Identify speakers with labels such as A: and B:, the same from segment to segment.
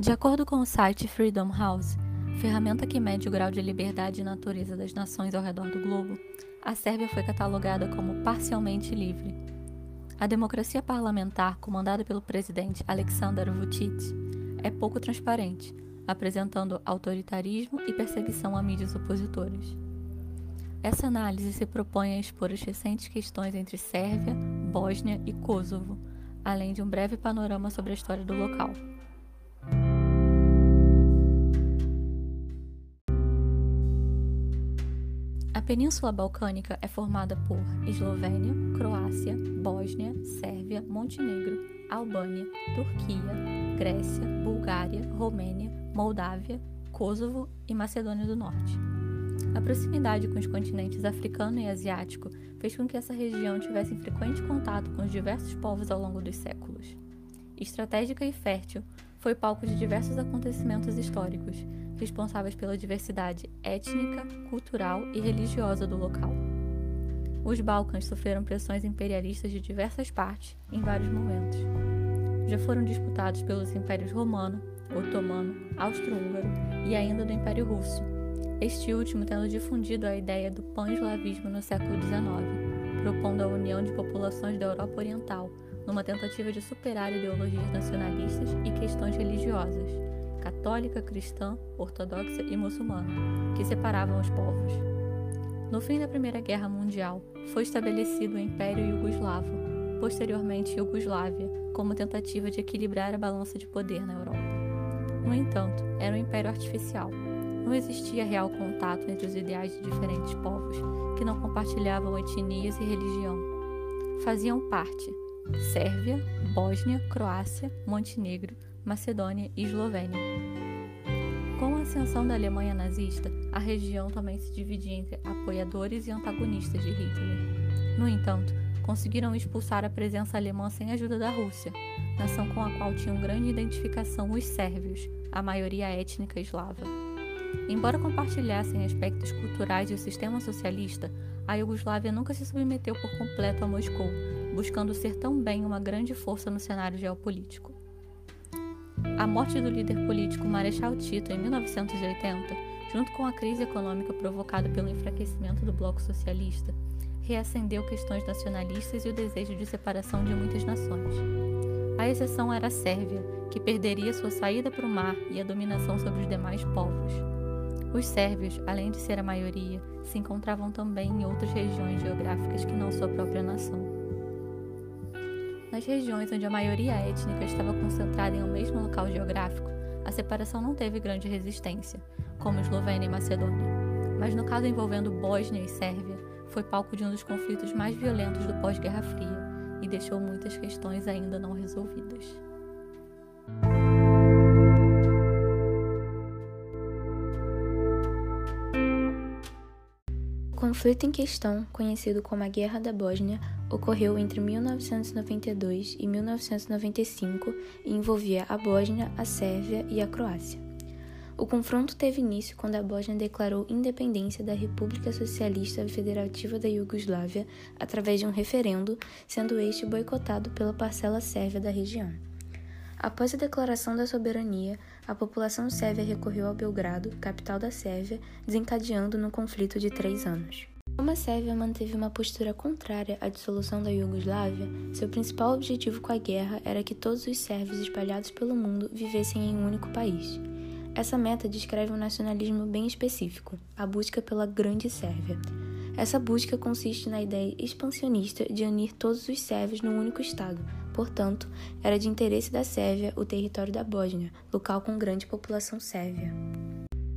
A: De acordo com o site Freedom House, ferramenta que mede o grau de liberdade e natureza das nações ao redor do globo, a Sérvia foi catalogada como parcialmente livre. A democracia parlamentar, comandada pelo presidente Aleksandar Vučić, é pouco transparente, apresentando autoritarismo e perseguição a mídias opositoras. Essa análise se propõe a expor as recentes questões entre Sérvia, Bósnia e Kosovo, além de um breve panorama sobre a história do local. A Península Balcânica é formada por Eslovênia, Croácia, Bósnia, Sérvia, Montenegro, Albânia, Turquia, Grécia, Bulgária, Romênia, Moldávia, Kosovo e Macedônia do Norte. A proximidade com os continentes africano e asiático fez com que essa região tivesse frequente contato com os diversos povos ao longo dos séculos. Estratégica e fértil, foi palco de diversos acontecimentos históricos, responsáveis pela diversidade étnica, cultural e religiosa do local. Os Balcãs sofreram pressões imperialistas de diversas partes em vários momentos. Já foram disputados pelos impérios romano, otomano, austro-húngaro e ainda do Império Russo, este último tendo difundido a ideia do pan-eslavismo no século XIX, propondo a união de populações da Europa Oriental, numa tentativa de superar ideologias nacionalistas e questões religiosas, católica, cristã, ortodoxa e muçulmana, que separavam os povos. No fim da Primeira Guerra Mundial, foi estabelecido o Império Iugoslavo, posteriormente Iugoslávia, como tentativa de equilibrar a balança de poder na Europa. No entanto, era um império artificial, não existia real contato entre os ideais de diferentes povos, que não compartilhavam etnias e religião. Faziam parte Sérvia, Bósnia, Croácia, Montenegro, Macedônia e Eslovênia. Com a ascensão da Alemanha nazista, a região também se dividia entre apoiadores e antagonistas de Hitler. No entanto, conseguiram expulsar a presença alemã sem ajuda da Rússia, nação com a qual tinham grande identificação os sérvios, a maioria étnica eslava. Embora compartilhassem aspectos culturais e o sistema socialista, a Iugoslávia nunca se submeteu por completo a Moscou, buscando ser também uma grande força no cenário geopolítico. A morte do líder político Marechal Tito em 1980, junto com a crise econômica provocada pelo enfraquecimento do bloco socialista, reacendeu questões nacionalistas e o desejo de separação de muitas nações. A exceção era a Sérvia, que perderia sua saída para o mar e a dominação sobre os demais povos. Os sérvios, além de ser a maioria, se encontravam também em outras regiões geográficas que não sua própria nação. Nas regiões onde a maioria étnica estava concentrada em um mesmo local geográfico, a separação não teve grande resistência, como Eslovênia e Macedônia. Mas no caso envolvendo Bósnia e Sérvia, foi palco de um dos conflitos mais violentos do pós-Guerra Fria e deixou muitas questões ainda não resolvidas.
B: conflito em questão, conhecido como a Guerra da Bósnia, ocorreu entre 1992 e 1995 e envolvia a Bósnia, a Sérvia e a Croácia. O confronto teve início quando a Bósnia declarou independência da República Socialista Federativa da Iugoslávia através de um referendo, sendo este boicotado pela parcela sérvia da região. Após a declaração da soberania, a população sérvia recorreu a Belgrado, capital da Sérvia, desencadeando no conflito de três anos. Como a Sérvia manteve uma postura contrária à dissolução da Iugoslávia, seu principal objetivo com a guerra era que todos os sérvios espalhados pelo mundo vivessem em um único país. Essa meta descreve um nacionalismo bem específico, a busca pela Grande Sérvia. Essa busca consiste na ideia expansionista de unir todos os sérvios num único Estado, portanto, era de interesse da Sérvia o território da Bósnia, local com grande população sérvia.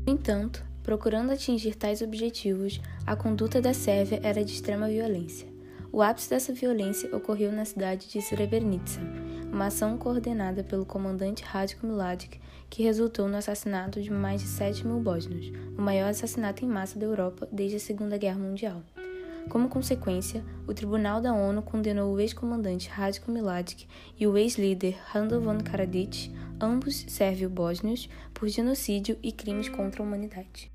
B: No entanto, procurando atingir tais objetivos, a conduta da Sérvia era de extrema violência. O ápice dessa violência ocorreu na cidade de Srebrenica, uma ação coordenada pelo comandante Radko Mladic que resultou no assassinato de mais de 7 mil bósnios, o maior assassinato em massa da Europa desde a Segunda Guerra Mundial. Como consequência, o Tribunal da ONU condenou o ex-comandante Radko Mladic e o ex-líder Radovan Karadzic, ambos sérvio-bósnios, por genocídio e crimes contra a humanidade.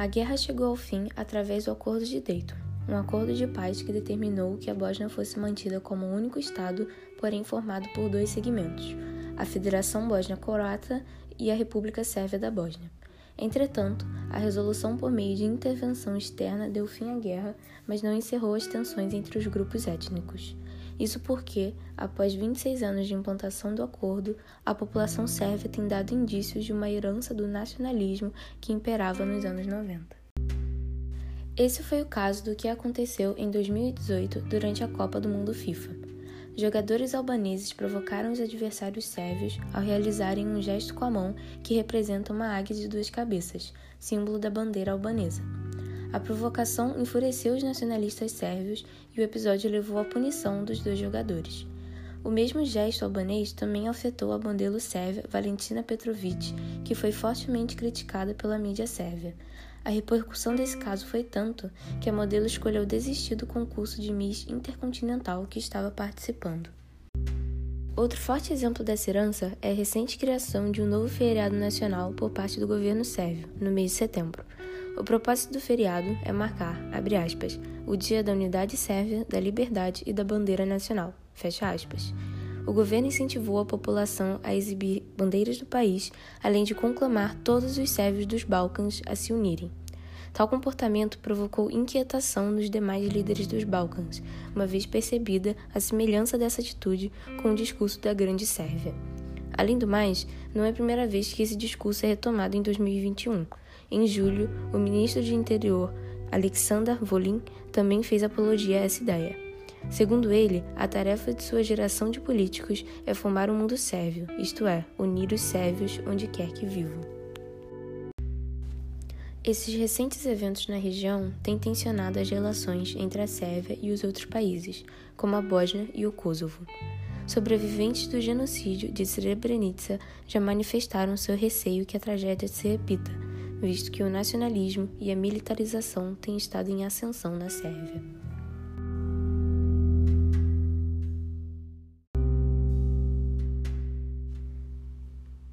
B: A guerra chegou ao fim através do Acordo de Dayton, um acordo de paz que determinou que a Bósnia fosse mantida como um único Estado, porém formado por dois segmentos, a Federação Bósnia-Croata e a República Sérvia da Bósnia. Entretanto, a resolução por meio de intervenção externa deu fim à guerra, mas não encerrou as tensões entre os grupos étnicos. Isso porque, após 26 anos de implantação do acordo, a população sérvia tem dado indícios de uma herança do nacionalismo que imperava nos anos 90. Esse foi o caso do que aconteceu em 2018 durante a Copa do Mundo FIFA. Jogadores albaneses provocaram os adversários sérvios ao realizarem um gesto com a mão que representa uma águia de duas cabeças, símbolo da bandeira albanesa. A provocação enfureceu os nacionalistas sérvios e o episódio levou à punição dos dois jogadores. O mesmo gesto albanês também afetou a modelo sérvia Valentina Petrovic, que foi fortemente criticada pela mídia sérvia. A repercussão desse caso foi tanto que a modelo escolheu desistir do concurso de Miss Intercontinental que estava participando. Outro forte exemplo dessa herança é a recente criação de um novo feriado nacional por parte do governo sérvio, no mês de setembro. O propósito do feriado é marcar, abre aspas, o Dia da Unidade Sérvia, da Liberdade e da Bandeira Nacional, fecha aspas. O governo incentivou a população a exibir bandeiras do país, além de conclamar todos os sérvios dos Balcãs a se unirem. Tal comportamento provocou inquietação nos demais líderes dos Balcãs, uma vez percebida a semelhança dessa atitude com o discurso da Grande Sérvia. Além do mais, não é a primeira vez que esse discurso é retomado em 2021. Em julho, o ministro de Interior, Alexander Volin, também fez apologia a essa ideia. Segundo ele, a tarefa de sua geração de políticos é formar um mundo sérvio, isto é, unir os sérvios onde quer que vivam. Esses recentes eventos na região têm tensionado as relações entre a Sérvia e os outros países, como a Bósnia e o Kosovo. Sobreviventes do genocídio de Srebrenica já manifestaram seu receio que a tragédia se repita, visto que o nacionalismo e a militarização têm estado em ascensão na Sérvia.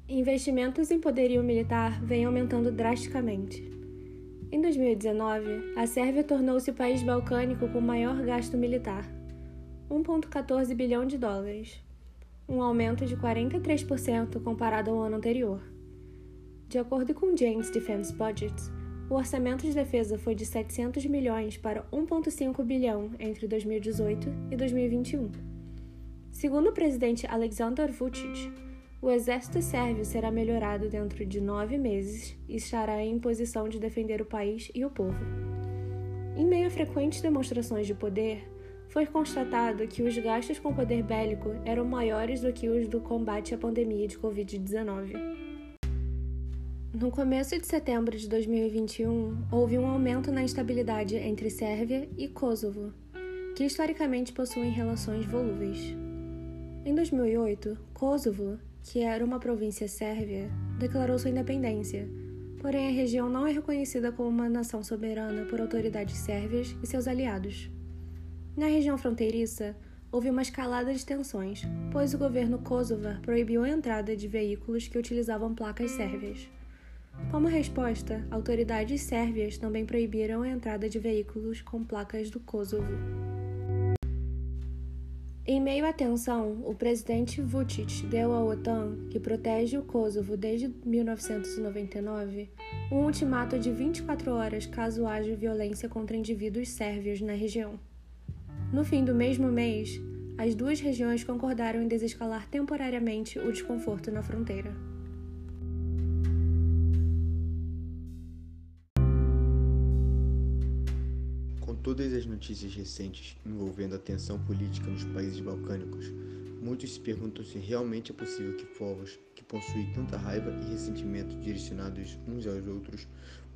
C: Investimentos em poderio militar vêm aumentando drasticamente. Em 2019, a Sérvia tornou-se o país balcânico com maior gasto militar, 1,14 bilhão de dólares, um aumento de 43% comparado ao ano anterior. De acordo com James Defense Budget, o orçamento de defesa foi de 700 milhões para 1,5 bilhão entre 2018 e 2021. Segundo o presidente Alexander Vucic, o exército sérvio será melhorado dentro de nove meses e estará em posição de defender o país e o povo. Em meio a frequentes demonstrações de poder, foi constatado que os gastos com poder bélico eram maiores do que os do combate à pandemia de Covid-19. No começo de setembro de 2021, houve um aumento na instabilidade entre Sérvia e Kosovo, que historicamente possuem relações volúveis. Em 2008, Kosovo, que era uma província sérvia, declarou sua independência, porém a região não é reconhecida como uma nação soberana por autoridades sérvias e seus aliados. Na região fronteiriça, houve uma escalada de tensões, pois o governo kosovar proibiu a entrada de veículos que utilizavam placas sérvias. Como resposta, autoridades sérvias também proibiram a entrada de veículos com placas do Kosovo. Em meio à tensão, o presidente Vučić deu à OTAN, que protege o Kosovo desde 1999, um ultimato de 24 horas caso haja violência contra indivíduos sérvios na região. No fim do mesmo mês, as duas regiões concordaram em desescalar temporariamente o desconforto na fronteira.
D: Todas as notícias recentes envolvendo a tensão política nos países balcânicos, muitos se perguntam se realmente é possível que povos que possuem tanta raiva e ressentimento direcionados uns aos outros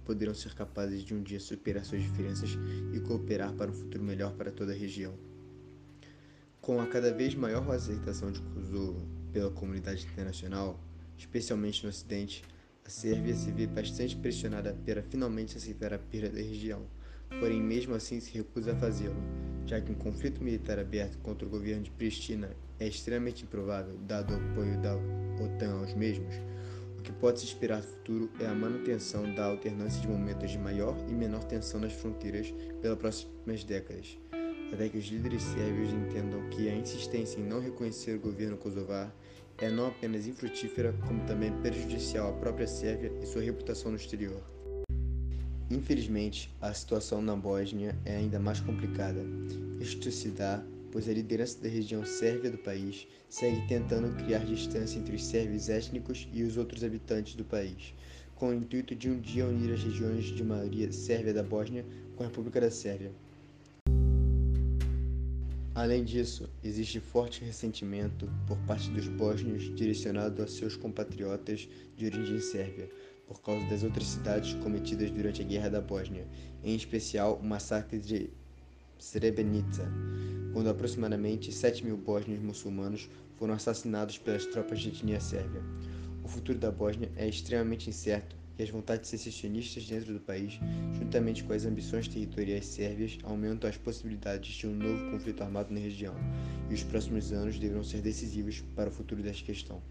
D: poderão ser capazes de um dia superar suas diferenças e cooperar para um futuro melhor para toda a região. Com a cada vez maior aceitação de Kosovo pela comunidade internacional, especialmente no Ocidente, a Sérvia se vê bastante pressionada para finalmente aceitar a perda da região porém mesmo assim se recusa a fazê-lo, já que um conflito militar aberto contra o governo de Pristina é extremamente improvável, dado o apoio da OTAN aos mesmos. O que pode se esperar no futuro é a manutenção da alternância de momentos de maior e menor tensão nas fronteiras pelas próximas décadas, até que os líderes sérvios entendam que a insistência em não reconhecer o governo kosovar é não apenas infrutífera, como também prejudicial à própria Sérvia e sua reputação no exterior. Infelizmente, a situação na Bósnia é ainda mais complicada. Isto se dá pois a liderança da região sérvia do país segue tentando criar distância entre os sérvios étnicos e os outros habitantes do país, com o intuito de um dia unir as regiões de maioria sérvia da Bósnia com a República da Sérvia. Além disso, existe forte ressentimento por parte dos bósnios direcionado a seus compatriotas de origem sérvia, por causa das outras cidades cometidas durante a Guerra da Bósnia, em especial o massacre de Srebrenica, quando aproximadamente 7 mil bósnios muçulmanos foram assassinados pelas tropas de etnia sérvia. O futuro da Bósnia é extremamente incerto e as vontades secessionistas dentro do país, juntamente com as ambições territoriais sérvias, aumentam as possibilidades de um novo conflito armado na região, e os próximos anos deverão ser decisivos para o futuro desta questão.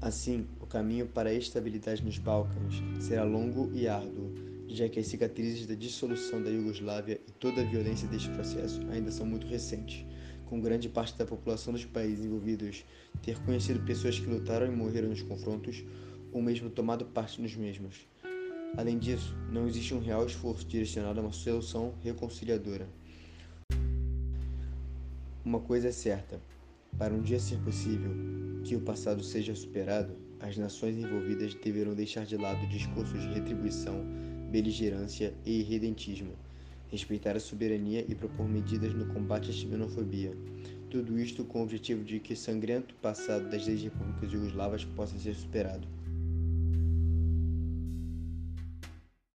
D: Assim, o caminho para a estabilidade nos Balcãs será longo e árduo, já que as cicatrizes da dissolução da Iugoslávia e toda a violência deste processo ainda são muito recentes, com grande parte da população dos países envolvidos ter conhecido pessoas que lutaram e morreram nos confrontos ou mesmo tomado parte nos mesmos. Além disso, não existe um real esforço direcionado a uma solução reconciliadora. Uma coisa é certa: para um dia ser possível que o passado seja superado, as nações envolvidas deverão deixar de lado discursos de retribuição beligerância e irredentismo, respeitar a soberania e propor medidas no combate à xenofobia. Tudo isto com o objetivo de que o sangrento passado das ex-repúblicas jugoslavas possa ser superado.